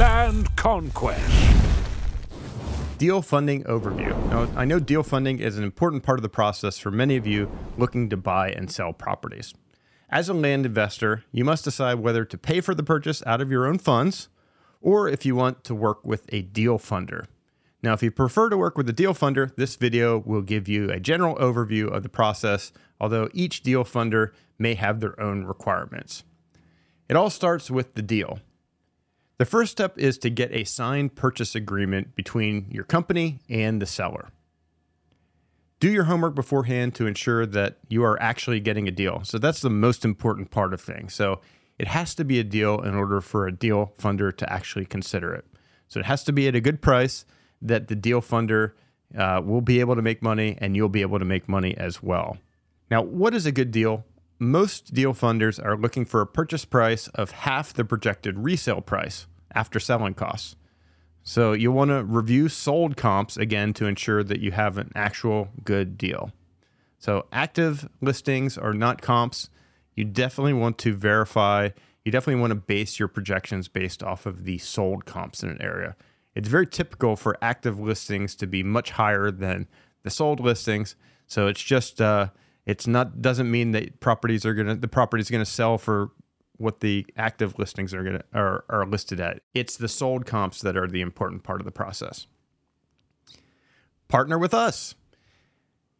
Land Conquest. Deal funding overview. Now, I know deal funding is an important part of the process for many of you looking to buy and sell properties. As a land investor, you must decide whether to pay for the purchase out of your own funds or if you want to work with a deal funder. Now, if you prefer to work with a deal funder, this video will give you a general overview of the process, although each deal funder may have their own requirements. It all starts with the deal. The first step is to get a signed purchase agreement between your company and the seller. Do your homework beforehand to ensure that you are actually getting a deal. So that's the most important part of things. So it has to be a deal in order for a deal funder to actually consider it. So it has to be at a good price that the deal funder uh, will be able to make money and you'll be able to make money as well. Now, what is a good deal? Most deal funders are looking for a purchase price of half the projected resale price after selling costs. So you'll want to review sold comps again to ensure that you have an actual good deal. So active listings are not comps. You definitely want to verify, you definitely want to base your projections based off of the sold comps in an area. It's very typical for active listings to be much higher than the sold listings. So it's just uh, it's not doesn't mean that properties are gonna the property is gonna sell for what the active listings are gonna are, are listed at. It's the sold comps that are the important part of the process. Partner with us.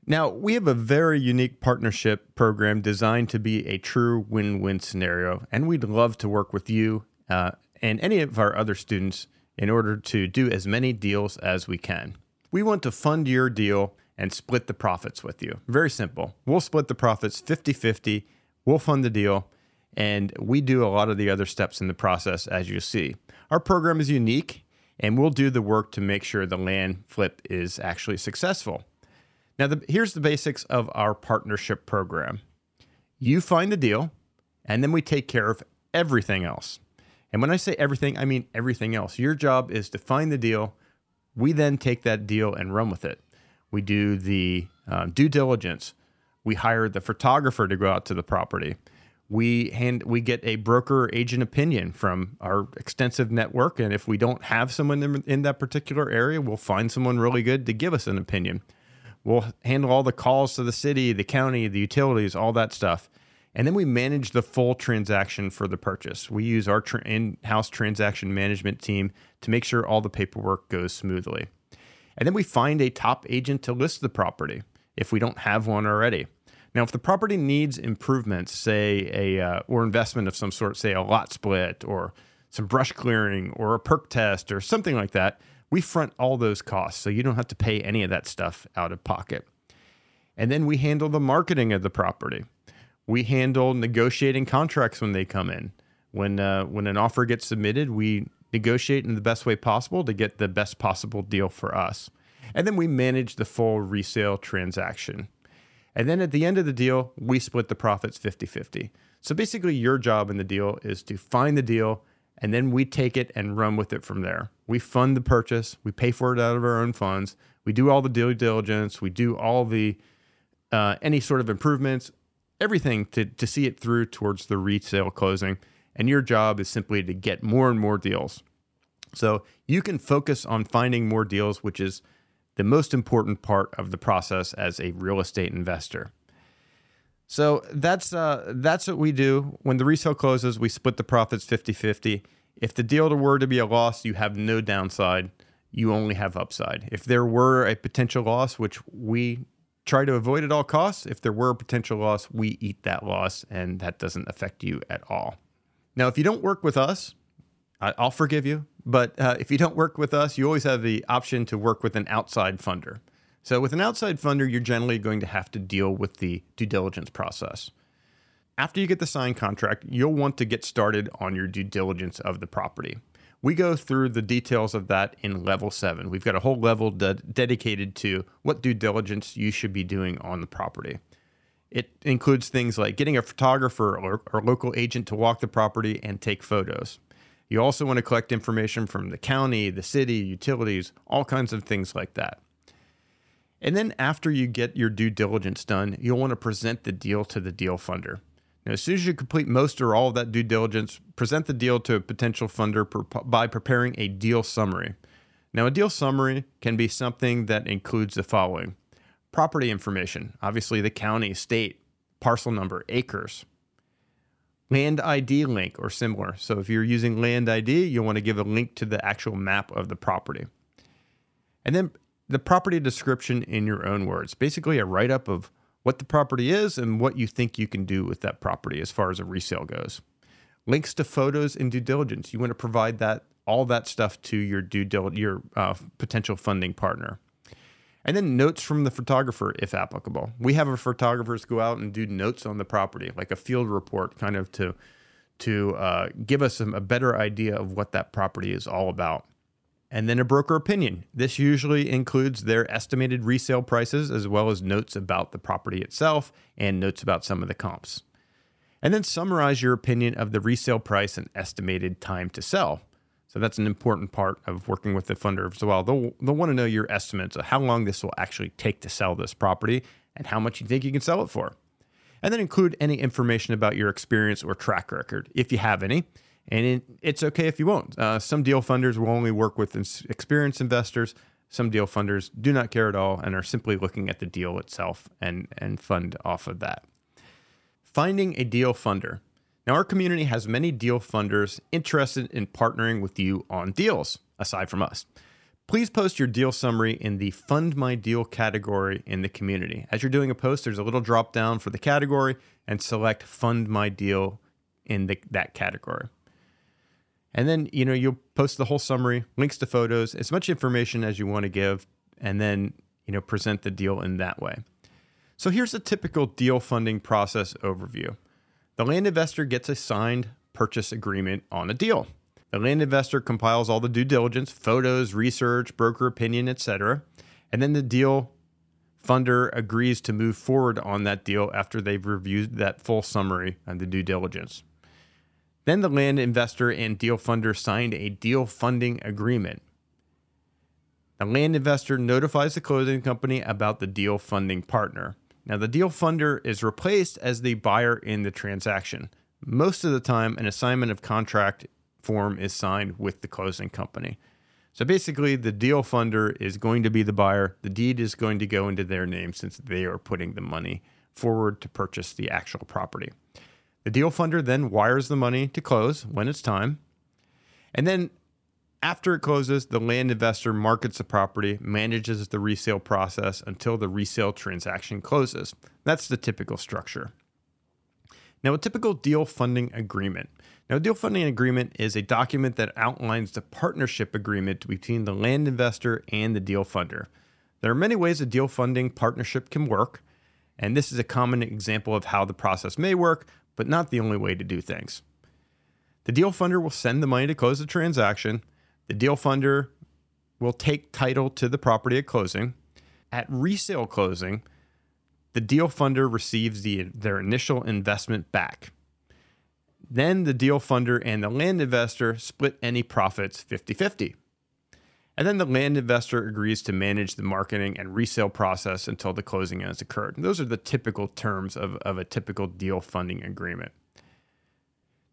Now, we have a very unique partnership program designed to be a true win win scenario, and we'd love to work with you uh, and any of our other students in order to do as many deals as we can. We want to fund your deal and split the profits with you. Very simple. We'll split the profits 50 50. We'll fund the deal, and we do a lot of the other steps in the process, as you see. Our program is unique, and we'll do the work to make sure the land flip is actually successful. Now, the, here's the basics of our partnership program you find the deal, and then we take care of everything else. And when I say everything, I mean everything else. Your job is to find the deal. We then take that deal and run with it. We do the um, due diligence. We hire the photographer to go out to the property. We hand we get a broker agent opinion from our extensive network, and if we don't have someone in, in that particular area, we'll find someone really good to give us an opinion. We'll handle all the calls to the city, the county, the utilities, all that stuff. And then we manage the full transaction for the purchase. We use our tra- in house transaction management team to make sure all the paperwork goes smoothly. And then we find a top agent to list the property if we don't have one already. Now, if the property needs improvements, say a uh, or investment of some sort, say a lot split or some brush clearing or a perk test or something like that, we front all those costs, so you don't have to pay any of that stuff out of pocket. And then we handle the marketing of the property. We handle negotiating contracts when they come in. When uh, when an offer gets submitted, we negotiate in the best way possible to get the best possible deal for us. And then we manage the full resale transaction. And then at the end of the deal, we split the profits 50 50. So basically, your job in the deal is to find the deal, and then we take it and run with it from there. We fund the purchase, we pay for it out of our own funds, we do all the due diligence, we do all the uh, any sort of improvements, everything to, to see it through towards the resale closing. And your job is simply to get more and more deals. So you can focus on finding more deals, which is the most important part of the process as a real estate investor. So that's uh, that's what we do. When the resale closes, we split the profits 50-50. If the deal were to be a loss, you have no downside. You only have upside. If there were a potential loss, which we try to avoid at all costs. If there were a potential loss, we eat that loss, and that doesn't affect you at all. Now, if you don't work with us, I'll forgive you. But uh, if you don't work with us, you always have the option to work with an outside funder. So, with an outside funder, you're generally going to have to deal with the due diligence process. After you get the signed contract, you'll want to get started on your due diligence of the property. We go through the details of that in level seven. We've got a whole level de- dedicated to what due diligence you should be doing on the property. It includes things like getting a photographer or, or local agent to walk the property and take photos. You also want to collect information from the county, the city, utilities, all kinds of things like that. And then after you get your due diligence done, you'll want to present the deal to the deal funder. Now, as soon as you complete most or all of that due diligence, present the deal to a potential funder by preparing a deal summary. Now, a deal summary can be something that includes the following property information, obviously the county, state, parcel number, acres, land ID link or similar. So if you're using land ID, you'll want to give a link to the actual map of the property. And then the property description in your own words, basically a write up of what the property is and what you think you can do with that property as far as a resale goes. Links to photos and due diligence. You want to provide that all that stuff to your due dil- your uh, potential funding partner. And then notes from the photographer, if applicable. We have our photographers go out and do notes on the property, like a field report, kind of to to uh, give us a better idea of what that property is all about. And then a broker opinion. This usually includes their estimated resale prices as well as notes about the property itself and notes about some of the comps. And then summarize your opinion of the resale price and estimated time to sell. So that's an important part of working with the funder as well. They'll, they'll want to know your estimates of how long this will actually take to sell this property and how much you think you can sell it for. And then include any information about your experience or track record, if you have any. And it, it's okay if you won't. Uh, some deal funders will only work with experienced investors. Some deal funders do not care at all and are simply looking at the deal itself and, and fund off of that. Finding a deal funder. Now, our community has many deal funders interested in partnering with you on deals, aside from us. Please post your deal summary in the Fund My Deal category in the community. As you're doing a post, there's a little drop down for the category and select Fund My Deal in the, that category. And then, you know, you'll post the whole summary, links to photos, as much information as you want to give, and then, you know, present the deal in that way. So here's a typical deal funding process overview. The land investor gets a signed purchase agreement on a deal. The land investor compiles all the due diligence, photos, research, broker opinion, etc. And then the deal funder agrees to move forward on that deal after they've reviewed that full summary and the due diligence. Then the land investor and deal funder signed a deal funding agreement. The land investor notifies the closing company about the deal funding partner. Now, the deal funder is replaced as the buyer in the transaction. Most of the time, an assignment of contract form is signed with the closing company. So basically, the deal funder is going to be the buyer. The deed is going to go into their name since they are putting the money forward to purchase the actual property. The deal funder then wires the money to close when it's time. And then after it closes, the land investor markets the property, manages the resale process until the resale transaction closes. That's the typical structure. Now, a typical deal funding agreement. Now, a deal funding agreement is a document that outlines the partnership agreement between the land investor and the deal funder. There are many ways a deal funding partnership can work, and this is a common example of how the process may work, but not the only way to do things. The deal funder will send the money to close the transaction, the deal funder will take title to the property at closing. At resale closing, the deal funder receives the, their initial investment back. Then the deal funder and the land investor split any profits 50 50. And then the land investor agrees to manage the marketing and resale process until the closing has occurred. And those are the typical terms of, of a typical deal funding agreement.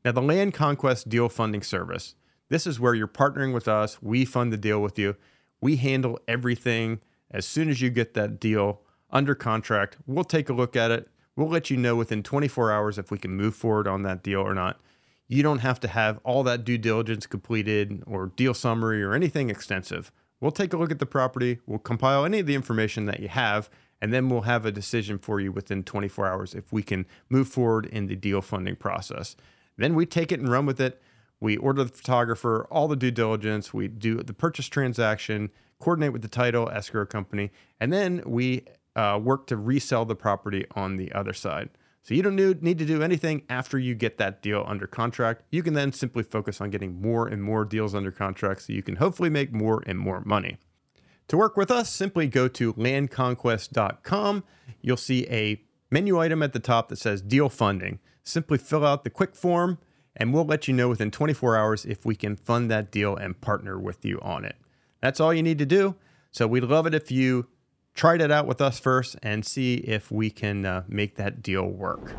Now, the Land Conquest Deal Funding Service this is where you're partnering with us. We fund the deal with you. We handle everything. As soon as you get that deal under contract, we'll take a look at it. We'll let you know within 24 hours if we can move forward on that deal or not. You don't have to have all that due diligence completed or deal summary or anything extensive. We'll take a look at the property, we'll compile any of the information that you have, and then we'll have a decision for you within 24 hours if we can move forward in the deal funding process. Then we take it and run with it. We order the photographer, all the due diligence, we do the purchase transaction, coordinate with the title escrow company, and then we uh, work to resell the property on the other side. So you don't need to do anything after you get that deal under contract. You can then simply focus on getting more and more deals under contract so you can hopefully make more and more money. To work with us, simply go to landconquest.com. You'll see a menu item at the top that says deal funding. Simply fill out the quick form and we'll let you know within 24 hours if we can fund that deal and partner with you on it. That's all you need to do. So we'd love it if you tried it out with us first and see if we can uh, make that deal work.